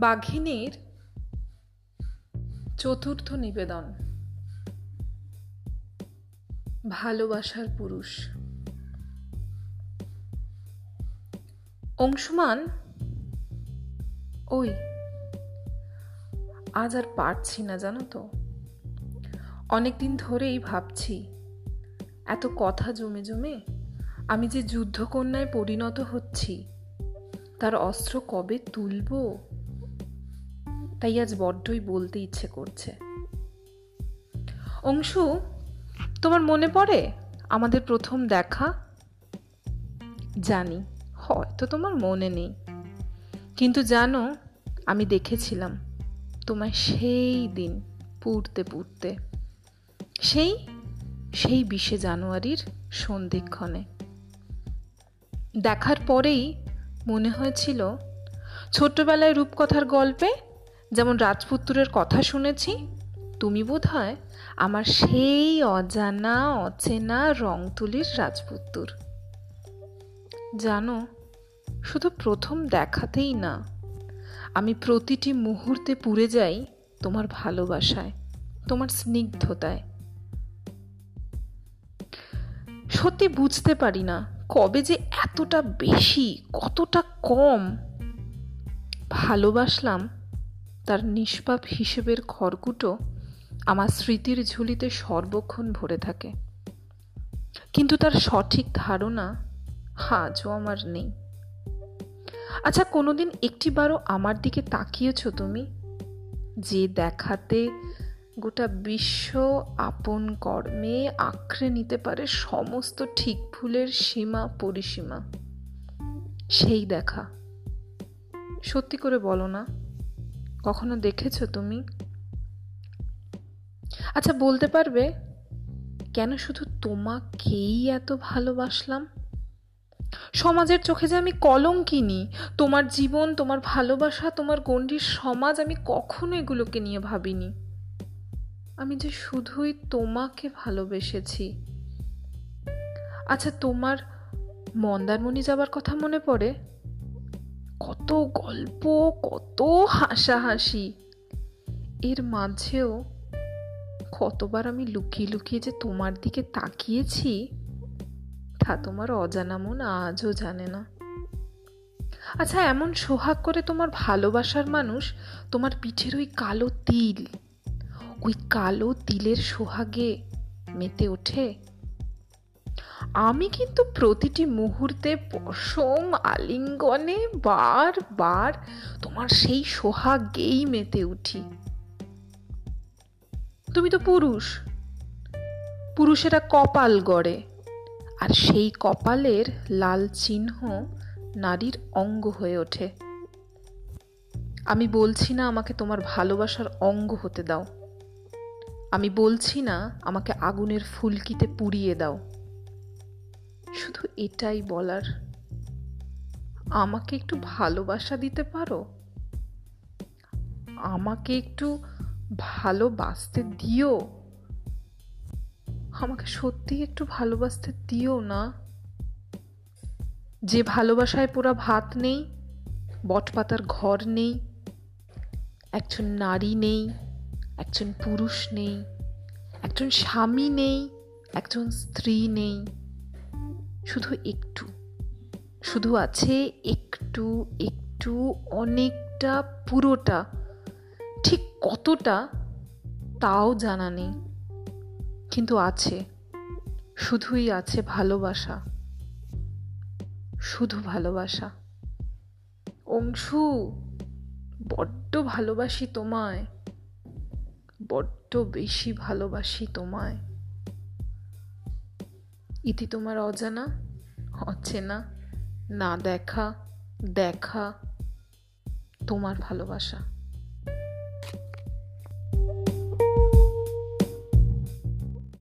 বাঘিনীর চতুর্থ নিবেদন। ভালোবাসার পুরুষ। অংশুমান, ওই, আজ আর পারছি না, জানো তো? অনেকদিন ধরেই ভাবছি, এত কথা জমে জমে আমি যে যুদ্ধকন্যায় পরিণত হচ্ছি, তার অস্ত্র কবে তুলব? তাই আজ বড্ডই বলতে ইচ্ছে করছে। অংশু, তোমার মনে পড়ে? আমাদের প্রথম দেখা? জানি, হয়তো তোমার মনে নেই। কিন্তু জানো, আমি দেখেছিলাম তোমায় সেই দিন পুড়তে পুড়তে। সেই সেই বিশে জানুয়ারির সন্ধিক্ষণে। দেখার পরেই মনে হয়েছিল, ছোট্টবেলায় রূপকথার গল্পে যেমন রাজপুত্রের কথা শুনেছি, তুমি বোধ হয় আমার সেই অজানা, অচেনা রং তুলির রাজপুত্তুর জানো, শুধু প্রথম দেখাতেই না, আমি প্রতিটি মুহূর্তে পুড়ে যাই তোমার ভালোবাসায়, তোমার স্নিগ্ধতায়। সত্যি বুঝতে পারি না, কবে যে এতটা বেশি, কতটা কম ভালোবাসলাম তার নিষ্পাপ হিসেবের খড়কুটো আমার স্মৃতির ঝুলিতে সর্বক্ষণ ভরে থাকে। কিন্তু তার সঠিক ধারণা আজও আমার নেই। আচ্ছা কোনোদিন একটিবারও আমার দিকে তাকিয়েছ তুমি? যে দেখাতে গোটা বিশ্ব আপন কর্মে আঁকড়ে নিতে পারে সমস্ত ঠিক ভুলের সীমা পরিসীমা। সেই দেখা। সত্যি করে বলো না। কখনো দেখেছ তুমি? আচ্ছা বলতে পারবে, কেন শুধু তোমাকেই এত ভালোবাসলাম? সমাজের চোখে যে আমি কলম কিনি তোমার জীবন, তোমার ভালোবাসা, তোমার গণ্ডির সমাজ আমি কখনো এগুলোকে নিয়ে ভাবিনি। আমি যে শুধুই তোমাকে ভালোবেসেছি। আচ্ছা তোমার মন্দারমণি যাবার কথা মনে পড়ে? কত গল্প, কত হাসাহাসি। এর মাঝেও কতবার আমি লুকিয়ে লুকিয়ে যে তোমার দিকে তাকিয়েছি, তা তোমার অজানা মন আজও জানে না। আচ্ছা এমন সোহাগ করে তোমার ভালোবাসার মানুষ, তোমার পিঠের ওই কালো তিল, ওই কালো তিলের সোহাগে মেতে ওঠে? আমি কিন্তু প্রতিটি মুহূর্তে পশম আলিঙ্গনে বার বার তোমার সেই সোহাগেই মেতে উঠি। তুমি তো পুরুষ। পুরুষেরা কপাল গড়ে। আর সেই কপালের লাল চিহ্ন নারীর অঙ্গ হয়ে ওঠে। আমি বলছি না আমাকে তোমার ভালোবাসার অঙ্গ হতে দাও। আমি বলছি না আমাকে আগুনের ফুলকিতে পুড়িয়ে দাও। শুধু এটাই বলার। আমাকে একটু ভালোবাসা দিতে পারো? আমাকে একটু ভালোবাসতে দিও? আমাকে সত্যি একটু ভালোবাসতে দিও না? যে ভালোবাসায় পুরা ভাত নেই, বটপাতার ঘর নেই, একজন নারী নেই, একজন পুরুষ নেই, একজন স্বামী নেই, একজন স্ত্রী নেই শুধু একটু। শুধু আছে একটু একটু অনেকটা পুরোটা। ঠিক কতটা তাও জানা নেই। কিন্তু আছে। শুধুই আছে ভালোবাসা। শুধু ভালোবাসা। অংশু, বড্ড ভালোবাসি তোমায়। বড্ড বেশি ভালোবাসি তোমায়। ইতি তোমার অজানা অচেনা না দেখা দেখা তোমার ভালোবাসা।